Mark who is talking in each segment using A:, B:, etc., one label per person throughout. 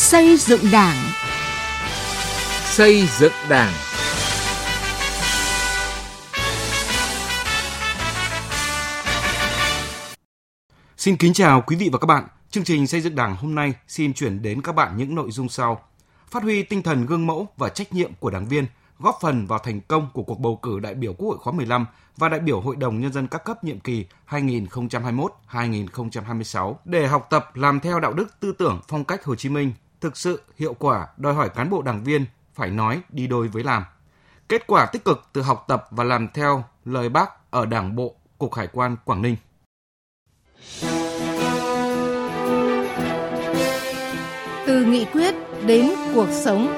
A: Xây dựng Đảng.
B: Xây dựng Đảng.
C: Xin kính chào quý vị và các bạn. Chương trình xây dựng Đảng hôm nay xin chuyển đến các bạn những nội dung sau. Phát huy tinh thần gương mẫu và trách nhiệm của đảng viên, góp phần vào thành công của cuộc bầu cử đại biểu Quốc hội khóa 15 và đại biểu Hội đồng Nhân dân các cấp nhiệm kỳ 2021-2026 để học tập làm theo đạo đức tư tưởng phong cách Hồ Chí Minh, thực sự, hiệu quả đòi hỏi cán bộ đảng viên phải nói đi đôi với làm. Kết quả tích cực từ học tập và làm theo lời bác ở Đảng bộ, Cục Hải quan Quảng Ninh.
A: Từ nghị quyết đến cuộc sống.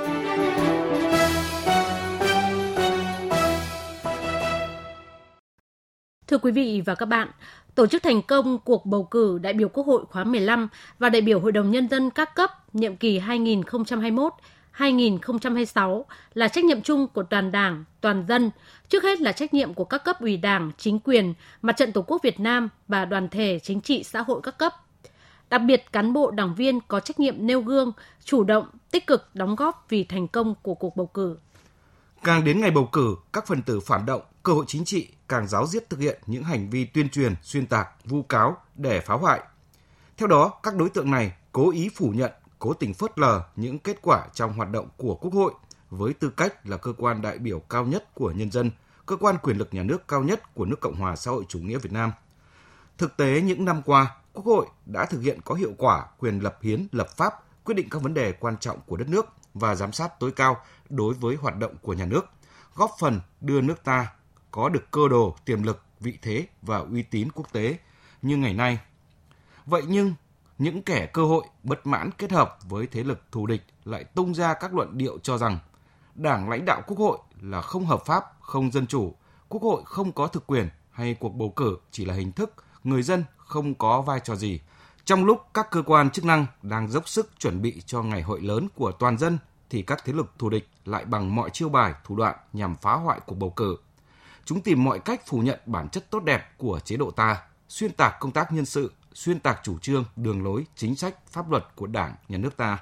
D: Thưa quý vị và các bạn, tổ chức thành công cuộc bầu cử đại biểu Quốc hội khóa 15 và đại biểu Hội đồng Nhân dân các cấp nhiệm kỳ 2021-2026 là trách nhiệm chung của toàn đảng, toàn dân, trước hết là trách nhiệm của các cấp ủy đảng, chính quyền, mặt trận Tổ quốc Việt Nam và đoàn thể chính trị xã hội các cấp. Đặc biệt, cán bộ đảng viên có trách nhiệm nêu gương, chủ động, tích cực đóng góp vì thành công của cuộc bầu cử.
C: Càng đến ngày bầu cử, các phần tử phản động, cơ hội chính trị càng giáo diết thực hiện những hành vi tuyên truyền, xuyên tạc, vu cáo để phá hoại. Theo đó, các đối tượng này cố ý phủ nhận, cố tình phớt lờ những kết quả trong hoạt động của Quốc hội với tư cách là cơ quan đại biểu cao nhất của nhân dân, cơ quan quyền lực nhà nước cao nhất của nước Cộng hòa xã hội chủ nghĩa Việt Nam. Thực tế những năm qua, Quốc hội đã thực hiện có hiệu quả quyền lập hiến, lập pháp, quyết định các vấn đề quan trọng của đất nước và giám sát tối cao đối với hoạt động của nhà nước, góp phần đưa nước ta có được cơ đồ, tiềm lực, vị thế và uy tín quốc tế như ngày nay. Vậy nhưng, những kẻ cơ hội bất mãn kết hợp với thế lực thù địch lại tung ra các luận điệu cho rằng Đảng lãnh đạo Quốc hội là không hợp pháp, không dân chủ, Quốc hội không có thực quyền hay cuộc bầu cử chỉ là hình thức, người dân không có vai trò gì. Trong lúc các cơ quan chức năng đang dốc sức chuẩn bị cho ngày hội lớn của toàn dân thì các thế lực thù địch lại bằng mọi chiêu bài, thủ đoạn nhằm phá hoại cuộc bầu cử. Chúng tìm mọi cách phủ nhận bản chất tốt đẹp của chế độ ta, xuyên tạc công tác nhân sự, xuyên tạc chủ trương, đường lối, chính sách, pháp luật của Đảng, Nhà nước ta.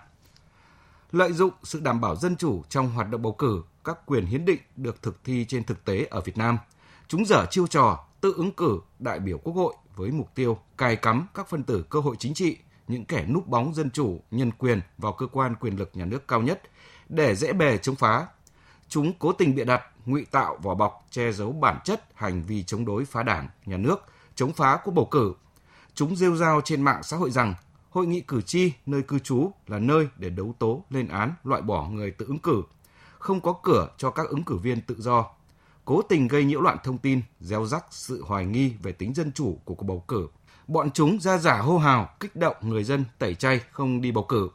C: Lợi dụng sự đảm bảo dân chủ trong hoạt động bầu cử, các quyền hiến định được thực thi trên thực tế ở Việt Nam. Chúng dở chiêu trò tự ứng cử đại biểu Quốc hội với mục tiêu cài cắm các phân tử cơ hội chính trị, những kẻ núp bóng dân chủ, nhân quyền vào cơ quan quyền lực nhà nước cao nhất để dễ bề chống phá. Chúng cố tình bịa đặt, ngụy tạo vỏ bọc che giấu bản chất hành vi chống đối phá đảng, nhà nước, chống phá cuộc bầu cử. Chúng rêu rao trên mạng xã hội rằng hội nghị cử tri nơi cư trú là nơi để đấu tố, lên án, loại bỏ người tự ứng cử, không có cửa cho các ứng cử viên tự do, cố tình gây nhiễu loạn thông tin, gieo rắc sự hoài nghi về tính dân chủ của cuộc bầu cử. Bọn chúng ra giả hô hào, kích động người dân tẩy chay không đi bầu cử.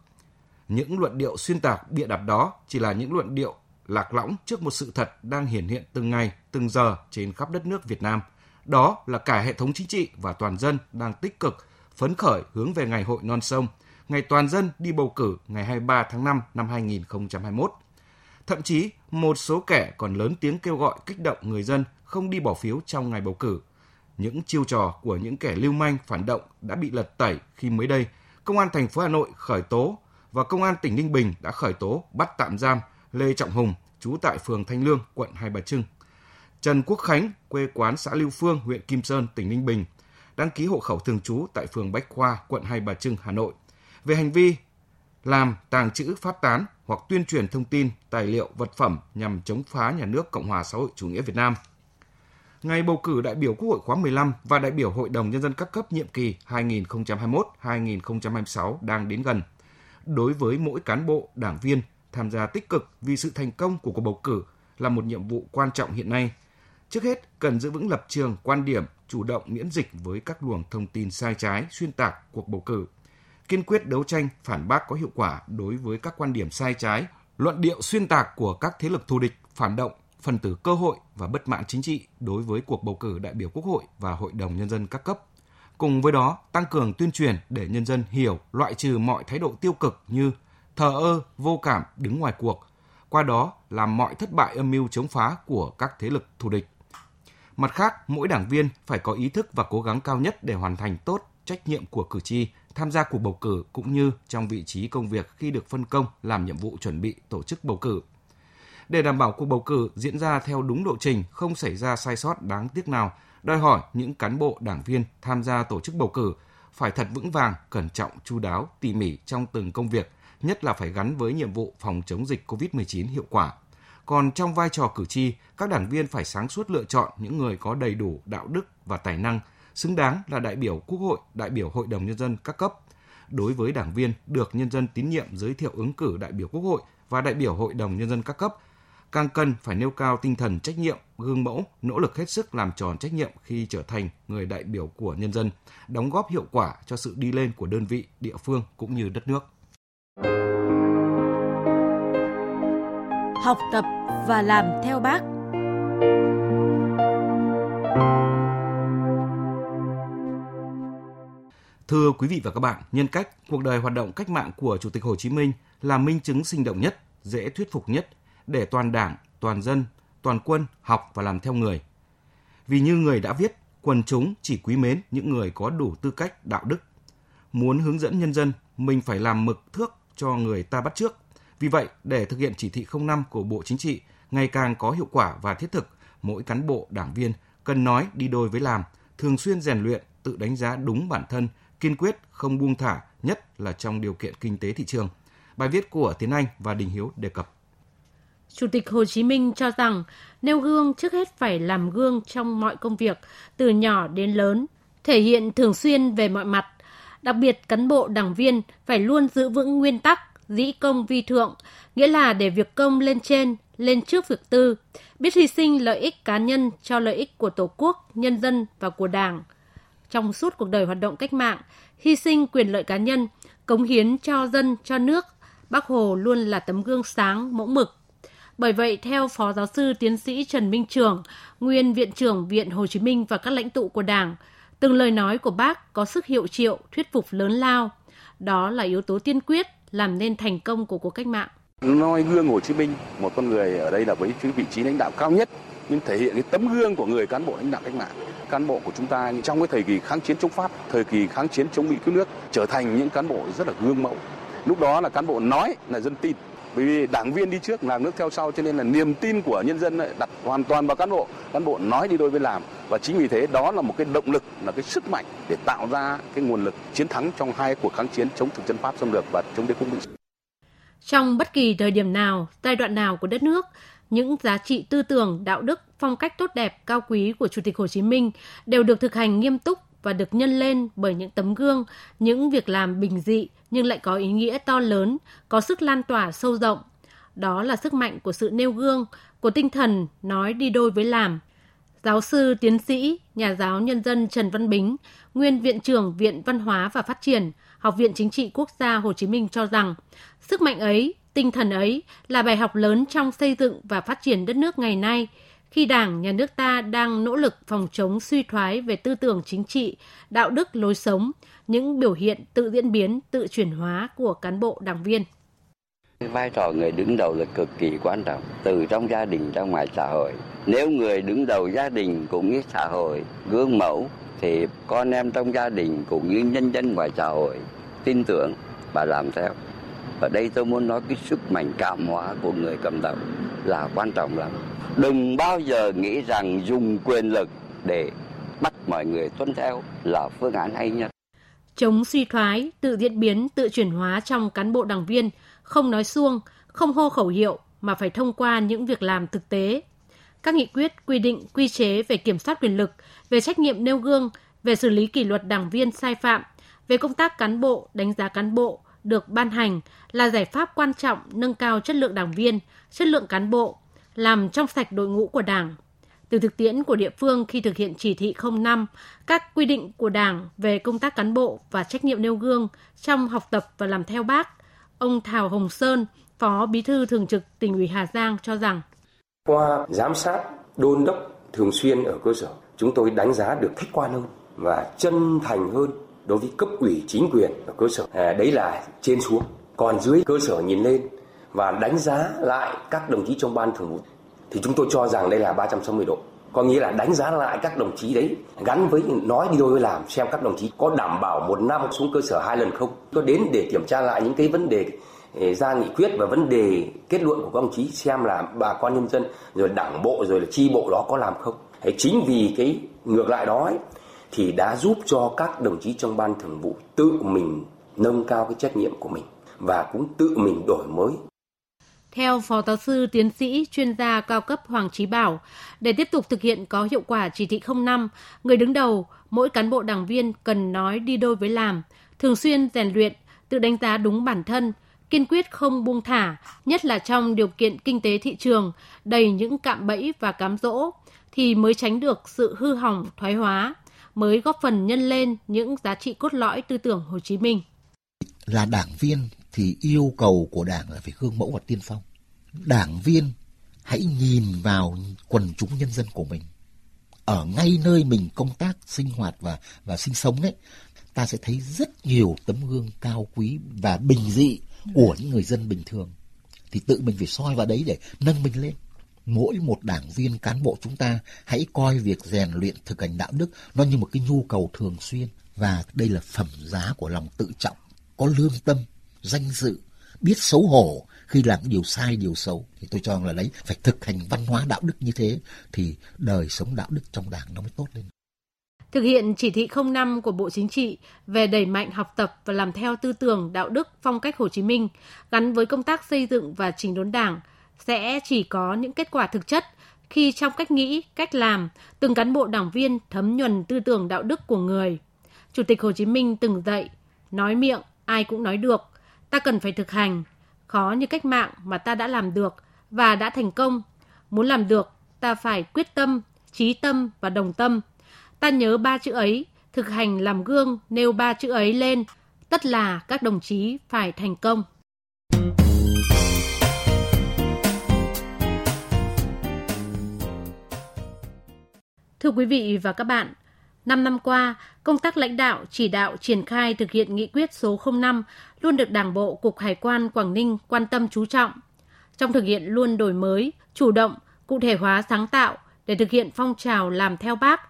C: Những luận điệu xuyên tạc bịa đặt đó chỉ là những luận điệu lạc lõng trước một sự thật đang hiển hiện từng ngày, từng giờ trên khắp đất nước Việt Nam. Đó là cả hệ thống chính trị và toàn dân đang tích cực, phấn khởi hướng về ngày hội non sông, ngày toàn dân đi bầu cử ngày 23 tháng 5 năm 2021. Thậm chí, một số kẻ còn lớn tiếng kêu gọi kích động người dân không đi bỏ phiếu trong ngày bầu cử. Những chiêu trò của những kẻ lưu manh phản động đã bị lật tẩy khi mới đây, Công an thành phố Hà Nội khởi tố và Công an tỉnh Ninh Bình đã khởi tố bắt tạm giam Lê Trọng Hùng, trú tại phường Thanh Lương, quận Hai Bà Trưng. Trần Quốc Khánh, quê quán xã Lưu Phương, huyện Kim Sơn, tỉnh Ninh Bình, đăng ký hộ khẩu thường trú tại phường Bách Khoa, quận Hai Bà Trưng, Hà Nội, về hành vi làm, tàng trữ, phát tán hoặc tuyên truyền thông tin, tài liệu, vật phẩm nhằm chống phá nhà nước Cộng hòa xã hội chủ nghĩa Việt Nam. Ngày bầu cử đại biểu Quốc hội khóa 15 và đại biểu Hội đồng Nhân dân các cấp nhiệm kỳ 2021-2026 đang đến gần. Đối với mỗi cán bộ, đảng viên tham gia tích cực vì sự thành công của cuộc bầu cử là một nhiệm vụ quan trọng hiện nay. Trước hết, cần giữ vững lập trường, quan điểm, chủ động miễn dịch với các luồng thông tin sai trái, xuyên tạc cuộc bầu cử kiên quyết đấu tranh phản bác có hiệu quả đối với các quan điểm sai trái, luận điệu xuyên tạc của các thế lực thù địch, phản động, phần tử cơ hội và bất mãn chính trị đối với cuộc bầu cử đại biểu Quốc hội và Hội đồng Nhân dân các cấp. Cùng với đó, tăng cường tuyên truyền để nhân dân hiểu, loại trừ mọi thái độ tiêu cực như thờ ơ, vô cảm, đứng ngoài cuộc, qua đó làm mọi thất bại âm mưu chống phá của các thế lực thù địch. Mặt khác, mỗi đảng viên phải có ý thức và cố gắng cao nhất để hoàn thành tốt trách nhiệm của cử tri tham gia cuộc bầu cử cũng như trong vị trí công việc khi được phân công làm nhiệm vụ chuẩn bị tổ chức bầu cử. Để đảm bảo cuộc bầu cử diễn ra theo đúng lộ trình, không xảy ra sai sót đáng tiếc nào, đòi hỏi những cán bộ đảng viên tham gia tổ chức bầu cử phải thật vững vàng, cẩn trọng, chu đáo, tỉ mỉ trong từng công việc, nhất là phải gắn với nhiệm vụ phòng chống dịch COVID-19 hiệu quả. Còn trong vai trò cử tri, các đảng viên phải sáng suốt lựa chọn những người có đầy đủ đạo đức và tài năng, xứng đáng là đại biểu Quốc hội, đại biểu Hội đồng Nhân dân các cấp. Đối với đảng viên được nhân dân tín nhiệm giới thiệu ứng cử đại biểu Quốc hội và đại biểu Hội đồng Nhân dân các cấp, càng cần phải nêu cao tinh thần trách nhiệm, gương mẫu, nỗ lực hết sức làm tròn trách nhiệm khi trở thành người đại biểu của nhân dân, đóng góp hiệu quả cho sự đi lên của đơn vị, địa phương cũng như đất nước.
A: Học tập và làm theo bác.
C: Thưa quý vị và các bạn, nhân cách, cuộc đời hoạt động cách mạng của Chủ tịch Hồ Chí Minh là minh chứng sinh động nhất, dễ thuyết phục nhất để toàn đảng, toàn dân, toàn quân học và làm theo người. Vì như người đã viết, quần chúng chỉ quý mến những người có đủ tư cách đạo đức. Muốn hướng dẫn nhân dân, mình phải làm mực thước cho người ta bắt trước. Vì vậy, để thực hiện chỉ thị 05 của Bộ Chính trị ngày càng có hiệu quả và thiết thực, mỗi cán bộ, đảng viên cần nói đi đôi với làm, thường xuyên rèn luyện, tự đánh giá đúng bản thân, kiên quyết không buông thả, nhất là trong điều kiện kinh tế thị trường. Bài viết của Tiến Anh và Đình Hiếu đề cập.
D: Chủ tịch Hồ Chí Minh cho rằng nêu gương trước hết phải làm gương trong mọi công việc, từ nhỏ đến lớn, thể hiện thường xuyên về mọi mặt. Đặc biệt cán bộ đảng viên phải luôn giữ vững nguyên tắc dĩ công vi thượng, nghĩa là để việc công lên trên, lên trước việc tư, biết hy sinh lợi ích cá nhân cho lợi ích của Tổ quốc, nhân dân và của Đảng. Trong suốt cuộc đời hoạt động cách mạng, hy sinh quyền lợi cá nhân, cống hiến cho dân, cho nước, Bác Hồ luôn là tấm gương sáng, mẫu mực. Bởi vậy, theo Phó Giáo sư Tiến sĩ Trần Minh Trường, nguyên Viện trưởng Viện Hồ Chí Minh và các lãnh tụ của Đảng, từng lời nói của bác có sức hiệu triệu, thuyết phục lớn lao. Đó là yếu tố tiên quyết làm nên thành công của cuộc cách mạng.
B: Noi gương Hồ Chí Minh, một con người ở đây là với vị trí lãnh đạo cao nhất, nhưng thể hiện cái tấm gương của người cán bộ lãnh đạo cách mạng. Cán bộ của chúng ta trong cái thời kỳ kháng chiến chống Pháp, thời kỳ kháng chiến chống Mỹ cứu nước trở thành những cán bộ rất là gương mẫu. Lúc đó là cán bộ nói là dân tin, bởi vì đảng viên đi trước làm nước theo sau cho nên là niềm tin của nhân dân đặt hoàn toàn vào cán bộ cán bộ nói đi đôi với làm và chính vì thế đó là một cái động lực là cái sức mạnh để tạo ra cái nguồn lực chiến thắng trong hai cuộc kháng chiến chống thực dân pháp xâm lược và chống đế quốc mỹ
D: trong bất kỳ thời điểm nào giai đoạn nào của đất nước những giá trị tư tưởng đạo đức phong cách tốt đẹp cao quý của chủ tịch hồ chí minh đều được thực hành nghiêm túc và được nhân lên bởi những tấm gương, những việc làm bình dị nhưng lại có ý nghĩa to lớn, có sức lan tỏa sâu rộng. Đó là sức mạnh của sự nêu gương, của tinh thần nói đi đôi với làm. Giáo sư, tiến sĩ, nhà giáo nhân dân Trần Văn Bính, nguyên Viện trưởng Viện Văn hóa và Phát triển, Học viện Chính trị Quốc gia Hồ Chí Minh cho rằng, sức mạnh ấy, tinh thần ấy là bài học lớn trong xây dựng và phát triển đất nước ngày nay – khi Đảng, Nhà nước ta đang nỗ lực phòng chống suy thoái về tư tưởng chính trị, đạo đức lối sống, những biểu hiện tự diễn biến, tự chuyển hóa của cán bộ đảng viên.
E: Vai trò người đứng đầu là cực kỳ quan trọng, từ trong gia đình ra ngoài xã hội. Nếu người đứng đầu gia đình cũng như xã hội gương mẫu thì con em trong gia đình cũng như nhân dân ngoài xã hội tin tưởng và làm theo. Ở đây tôi muốn nói cái sức mạnh cảm hóa của người cầm đầu là quan trọng lắm đừng bao giờ nghĩ rằng dùng quyền lực để bắt mọi người tuân theo là phương án hay nhất.
D: Chống suy thoái, tự diễn biến, tự chuyển hóa trong cán bộ đảng viên, không nói xuông, không hô khẩu hiệu mà phải thông qua những việc làm thực tế. Các nghị quyết, quy định, quy chế về kiểm soát quyền lực, về trách nhiệm nêu gương, về xử lý kỷ luật đảng viên sai phạm, về công tác cán bộ, đánh giá cán bộ được ban hành là giải pháp quan trọng nâng cao chất lượng đảng viên, chất lượng cán bộ, làm trong sạch đội ngũ của Đảng. Từ thực tiễn của địa phương khi thực hiện chỉ thị 05, các quy định của Đảng về công tác cán bộ và trách nhiệm nêu gương trong học tập và làm theo bác, ông Thảo Hồng Sơn, Phó Bí thư Thường trực tỉnh ủy Hà Giang cho rằng
F: qua giám sát, đôn đốc thường xuyên ở cơ sở, chúng tôi đánh giá được khách quan hơn và chân thành hơn đối với cấp ủy chính quyền ở cơ sở. À, đấy là trên xuống. Còn dưới cơ sở nhìn lên và đánh giá lại các đồng chí trong ban thường vụ thì chúng tôi cho rằng đây là 360 độ có nghĩa là đánh giá lại các đồng chí đấy gắn với nói đi đôi với làm xem các đồng chí có đảm bảo một năm xuống cơ sở hai lần không có đến để kiểm tra lại những cái vấn đề ờ, ra nghị quyết và vấn đề kết luận của các đồng chí xem là bà con nhân dân rồi đảng bộ rồi là chi bộ đó có làm không chính vì cái ngược lại đó ấy, thì đã giúp cho các đồng chí trong ban thường vụ tự mình nâng cao cái trách nhiệm của mình và cũng tự mình đổi mới.
D: Theo Phó Giáo sư Tiến sĩ chuyên gia cao cấp Hoàng Trí Bảo, để tiếp tục thực hiện có hiệu quả chỉ thị 05, người đứng đầu, mỗi cán bộ đảng viên cần nói đi đôi với làm, thường xuyên rèn luyện, tự đánh giá đúng bản thân, kiên quyết không buông thả, nhất là trong điều kiện kinh tế thị trường đầy những cạm bẫy và cám dỗ, thì mới tránh được sự hư hỏng thoái hóa, mới góp phần nhân lên những giá trị cốt lõi tư tưởng Hồ Chí Minh.
G: Là đảng viên thì yêu cầu của đảng là phải gương mẫu và tiên phong. Đảng viên hãy nhìn vào quần chúng nhân dân của mình. Ở ngay nơi mình công tác, sinh hoạt và và sinh sống ấy, ta sẽ thấy rất nhiều tấm gương cao quý và bình dị của những người dân bình thường. Thì tự mình phải soi vào đấy để nâng mình lên mỗi một đảng viên cán bộ chúng ta hãy coi việc rèn luyện thực hành đạo đức nó như một cái nhu cầu thường xuyên. Và đây là phẩm giá của lòng tự trọng, có lương tâm, danh dự, biết xấu hổ khi làm điều sai, điều xấu. Thì tôi cho là đấy, phải thực hành văn hóa đạo đức như thế thì đời sống đạo đức trong đảng nó mới tốt lên.
D: Thực hiện chỉ thị 05 của Bộ Chính trị về đẩy mạnh học tập và làm theo tư tưởng đạo đức phong cách Hồ Chí Minh gắn với công tác xây dựng và chỉnh đốn đảng sẽ chỉ có những kết quả thực chất khi trong cách nghĩ, cách làm, từng cán bộ đảng viên thấm nhuần tư tưởng đạo đức của người. Chủ tịch Hồ Chí Minh từng dạy, nói miệng ai cũng nói được, ta cần phải thực hành, khó như cách mạng mà ta đã làm được và đã thành công. Muốn làm được, ta phải quyết tâm, trí tâm và đồng tâm. Ta nhớ ba chữ ấy, thực hành làm gương nêu ba chữ ấy lên, tất là các đồng chí phải thành công. Thưa quý vị và các bạn, 5 năm qua, công tác lãnh đạo, chỉ đạo, triển khai thực hiện nghị quyết số 05 luôn được Đảng bộ Cục Hải quan Quảng Ninh quan tâm chú trọng. Trong thực hiện luôn đổi mới, chủ động, cụ thể hóa sáng tạo để thực hiện phong trào làm theo bác,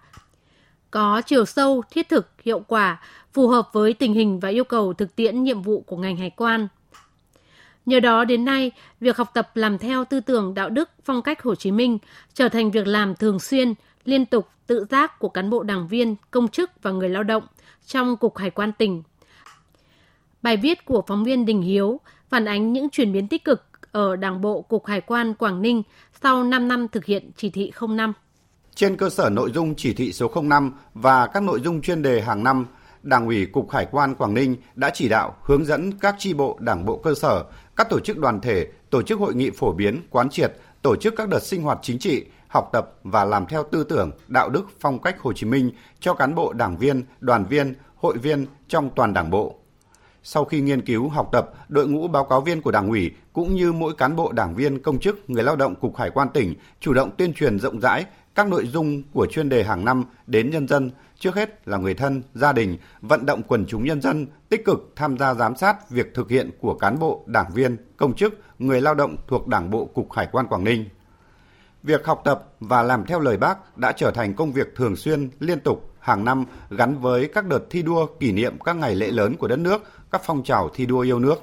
D: có chiều sâu, thiết thực, hiệu quả, phù hợp với tình hình và yêu cầu thực tiễn nhiệm vụ của ngành hải quan. Nhờ đó đến nay, việc học tập làm theo tư tưởng đạo đức phong cách Hồ Chí Minh trở thành việc làm thường xuyên, liên tục, tự giác của cán bộ đảng viên, công chức và người lao động trong Cục Hải quan tỉnh. Bài viết của phóng viên Đình Hiếu phản ánh những chuyển biến tích cực ở Đảng bộ Cục Hải quan Quảng Ninh sau 5 năm thực hiện chỉ thị 05.
H: Trên cơ sở nội dung chỉ thị số 05 và các nội dung chuyên đề hàng năm, Đảng ủy Cục Hải quan Quảng Ninh đã chỉ đạo hướng dẫn các chi bộ đảng bộ cơ sở, các tổ chức đoàn thể tổ chức hội nghị phổ biến, quán triệt, tổ chức các đợt sinh hoạt chính trị, học tập và làm theo tư tưởng, đạo đức, phong cách Hồ Chí Minh cho cán bộ đảng viên, đoàn viên, hội viên trong toàn đảng bộ. Sau khi nghiên cứu, học tập, đội ngũ báo cáo viên của Đảng ủy cũng như mỗi cán bộ đảng viên, công chức, người lao động Cục Hải quan tỉnh chủ động tuyên truyền rộng rãi các nội dung của chuyên đề hàng năm đến nhân dân, trước hết là người thân, gia đình, vận động quần chúng nhân dân tích cực tham gia giám sát việc thực hiện của cán bộ, đảng viên, công chức, người lao động thuộc Đảng bộ Cục Hải quan Quảng Ninh. Việc học tập và làm theo lời bác đã trở thành công việc thường xuyên, liên tục, hàng năm gắn với các đợt thi đua kỷ niệm các ngày lễ lớn của đất nước, các phong trào thi đua yêu nước.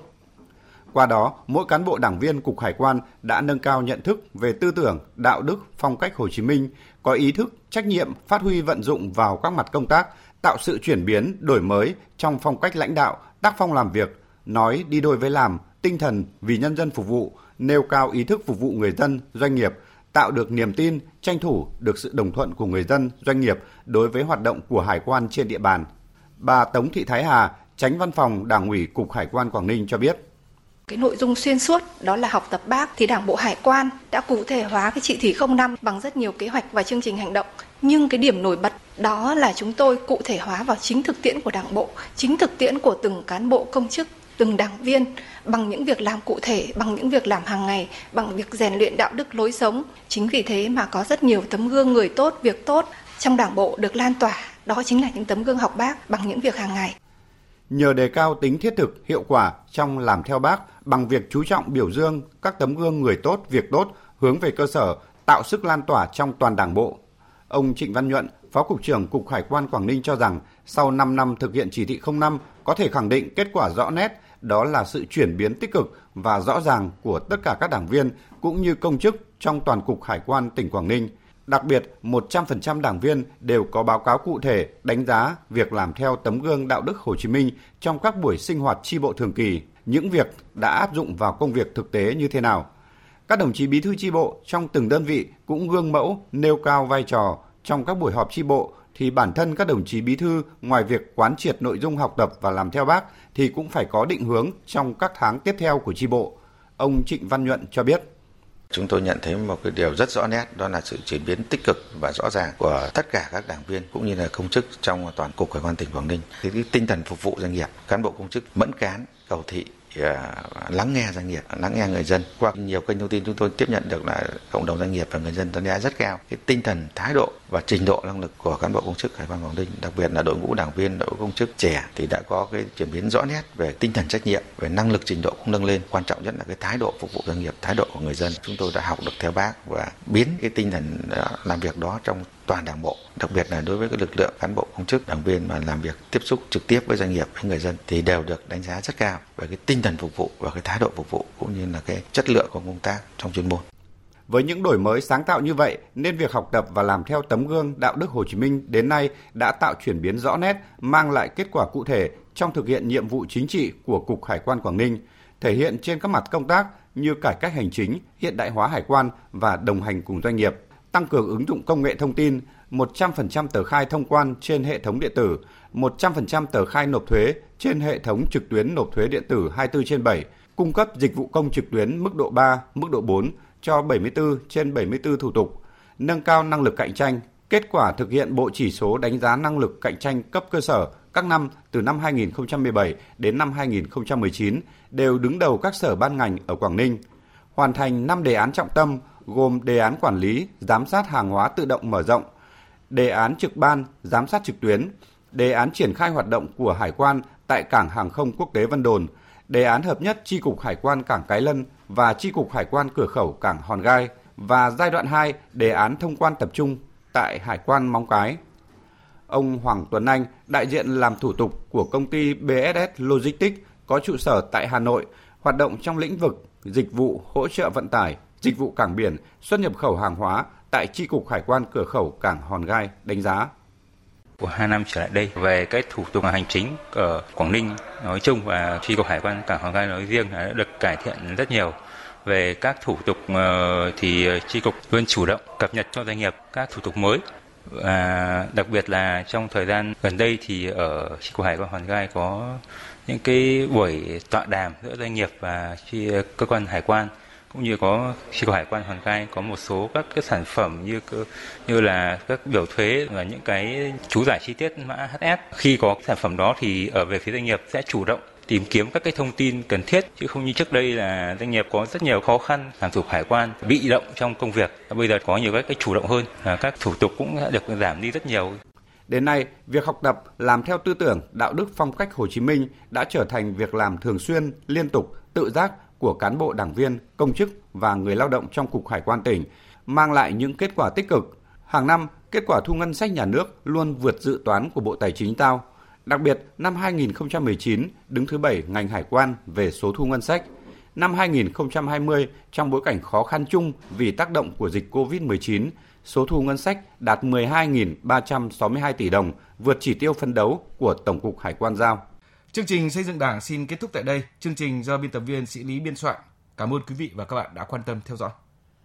H: Qua đó, mỗi cán bộ đảng viên Cục Hải quan đã nâng cao nhận thức về tư tưởng, đạo đức, phong cách Hồ Chí Minh, có ý thức, trách nhiệm phát huy vận dụng vào các mặt công tác, tạo sự chuyển biến, đổi mới trong phong cách lãnh đạo, tác phong làm việc, nói đi đôi với làm, tinh thần vì nhân dân phục vụ, nêu cao ý thức phục vụ người dân, doanh nghiệp, tạo được niềm tin, tranh thủ được sự đồng thuận của người dân, doanh nghiệp đối với hoạt động của hải quan trên địa bàn. Bà Tống Thị Thái Hà, Tránh Văn phòng Đảng ủy Cục Hải quan Quảng Ninh cho biết.
I: Cái nội dung xuyên suốt đó là học tập bác thì Đảng bộ Hải quan đã cụ thể hóa cái chỉ thị 05 bằng rất nhiều kế hoạch và chương trình hành động. Nhưng cái điểm nổi bật đó là chúng tôi cụ thể hóa vào chính thực tiễn của Đảng bộ, chính thực tiễn của từng cán bộ công chức, từng đảng viên bằng những việc làm cụ thể, bằng những việc làm hàng ngày, bằng việc rèn luyện đạo đức lối sống. Chính vì thế mà có rất nhiều tấm gương người tốt, việc tốt trong đảng bộ được lan tỏa. Đó chính là những tấm gương học bác bằng những việc hàng ngày.
H: Nhờ đề cao tính thiết thực, hiệu quả trong làm theo bác bằng việc chú trọng biểu dương các tấm gương người tốt, việc tốt hướng về cơ sở, tạo sức lan tỏa trong toàn đảng bộ. Ông Trịnh Văn Nhuận, Phó Cục trưởng Cục Hải quan Quảng Ninh cho rằng sau 5 năm thực hiện chỉ thị 05 có thể khẳng định kết quả rõ nét đó là sự chuyển biến tích cực và rõ ràng của tất cả các đảng viên cũng như công chức trong toàn cục Hải quan tỉnh Quảng Ninh. Đặc biệt, 100% đảng viên đều có báo cáo cụ thể đánh giá việc làm theo tấm gương đạo đức Hồ Chí Minh trong các buổi sinh hoạt tri bộ thường kỳ, những việc đã áp dụng vào công việc thực tế như thế nào. Các đồng chí bí thư tri bộ trong từng đơn vị cũng gương mẫu nêu cao vai trò trong các buổi họp tri bộ thì bản thân các đồng chí bí thư ngoài việc quán triệt nội dung học tập và làm theo bác thì cũng phải có định hướng trong các tháng tiếp theo của tri bộ. Ông Trịnh Văn Nhuận cho biết.
J: Chúng tôi nhận thấy một cái điều rất rõ nét đó là sự chuyển biến tích cực và rõ ràng của tất cả các đảng viên cũng như là công chức trong toàn cục hải quan tỉnh Quảng Ninh. Thì cái tinh thần phục vụ doanh nghiệp, cán bộ công chức mẫn cán, cầu thị ờ, lắng nghe doanh nghiệp, lắng nghe người dân. Qua nhiều kênh thông tin chúng tôi tiếp nhận được là cộng đồng doanh nghiệp và người dân đánh giá rất cao cái tinh thần, thái độ và trình độ năng lực của cán bộ công chức Hải quan Quảng Ninh, đặc biệt là đội ngũ đảng viên, đội ngũ công chức trẻ thì đã có cái chuyển biến rõ nét về tinh thần trách nhiệm, về năng lực trình độ cũng nâng lên. Quan trọng nhất là cái thái độ phục vụ doanh nghiệp, thái độ của người dân. Chúng tôi đã học được theo bác và biến cái tinh thần ờ, làm việc đó trong toàn đảng bộ, đặc biệt là đối với cái lực lượng cán bộ công chức đảng viên mà làm việc tiếp xúc trực tiếp với doanh nghiệp với người dân thì đều được đánh giá rất cao về cái tinh thần phục vụ và cái thái độ phục vụ cũng như là cái chất lượng của công tác trong chuyên môn.
H: Với những đổi mới sáng tạo như vậy nên việc học tập và làm theo tấm gương đạo đức Hồ Chí Minh đến nay đã tạo chuyển biến rõ nét, mang lại kết quả cụ thể trong thực hiện nhiệm vụ chính trị của Cục Hải quan Quảng Ninh, thể hiện trên các mặt công tác như cải cách hành chính, hiện đại hóa hải quan và đồng hành cùng doanh nghiệp tăng cường ứng dụng công nghệ thông tin, 100% tờ khai thông quan trên hệ thống điện tử, 100% tờ khai nộp thuế trên hệ thống trực tuyến nộp thuế điện tử 24 trên 7, cung cấp dịch vụ công trực tuyến mức độ 3, mức độ 4 cho 74 trên 74 thủ tục, nâng cao năng lực cạnh tranh, kết quả thực hiện bộ chỉ số đánh giá năng lực cạnh tranh cấp cơ sở các năm từ năm 2017 đến năm 2019 đều đứng đầu các sở ban ngành ở Quảng Ninh, hoàn thành 5 đề án trọng tâm gồm đề án quản lý, giám sát hàng hóa tự động mở rộng, đề án trực ban, giám sát trực tuyến, đề án triển khai hoạt động của hải quan tại cảng hàng không quốc tế Vân Đồn, đề án hợp nhất chi cục hải quan cảng Cái Lân và chi cục hải quan cửa khẩu cảng Hòn Gai và giai đoạn 2 đề án thông quan tập trung tại hải quan Móng Cái. Ông Hoàng Tuấn Anh, đại diện làm thủ tục của công ty BSS Logistics có trụ sở tại Hà Nội, hoạt động trong lĩnh vực dịch vụ hỗ trợ vận tải, dịch vụ cảng biển, xuất nhập khẩu hàng hóa tại Chi cục Hải quan cửa khẩu cảng Hòn Gai đánh giá
K: của hai năm trở lại đây. Về cái thủ tục hành chính ở Quảng Ninh nói chung và tri cục Hải quan cảng Hòn Gai nói riêng đã được cải thiện rất nhiều. Về các thủ tục ờ, thì tri cục luôn chủ động cập nhật cho doanh nghiệp các thủ tục mới. Và đặc biệt là trong thời gian gần đây thì ở tri cục Hải quan Hòn Gai có những cái buổi tọa đàm giữa doanh nghiệp và cơ quan hải quan cũng như có chi cục hải quan hoàn khai có một số các cái sản phẩm như như là các biểu thuế và những cái chú giải chi tiết mã HS. Khi có sản phẩm đó thì ở về phía doanh nghiệp sẽ chủ động tìm kiếm các cái thông tin cần thiết chứ không như trước đây là doanh nghiệp có rất nhiều khó khăn làm thủ tục hải quan bị động trong công việc bây giờ có nhiều các cái chủ động hơn các thủ tục cũng đã được giảm đi rất nhiều
H: Đến nay, việc học tập làm theo tư tưởng, đạo đức phong cách Hồ Chí Minh đã trở thành việc làm thường xuyên, liên tục, tự giác của cán bộ đảng viên, công chức và người lao động trong Cục Hải quan tỉnh, mang lại những kết quả tích cực. Hàng năm, kết quả thu ngân sách nhà nước luôn vượt dự toán của Bộ Tài chính giao. Đặc biệt, năm 2019 đứng thứ 7 ngành hải quan về số thu ngân sách. Năm 2020, trong bối cảnh khó khăn chung vì tác động của dịch COVID-19, số thu ngân sách đạt 12.362 tỷ đồng, vượt chỉ tiêu phấn đấu của Tổng cục Hải quan giao.
C: Chương trình xây dựng Đảng xin kết thúc tại đây. Chương trình do biên tập viên Sĩ Lý biên soạn. Cảm ơn quý vị và các bạn đã quan tâm theo dõi.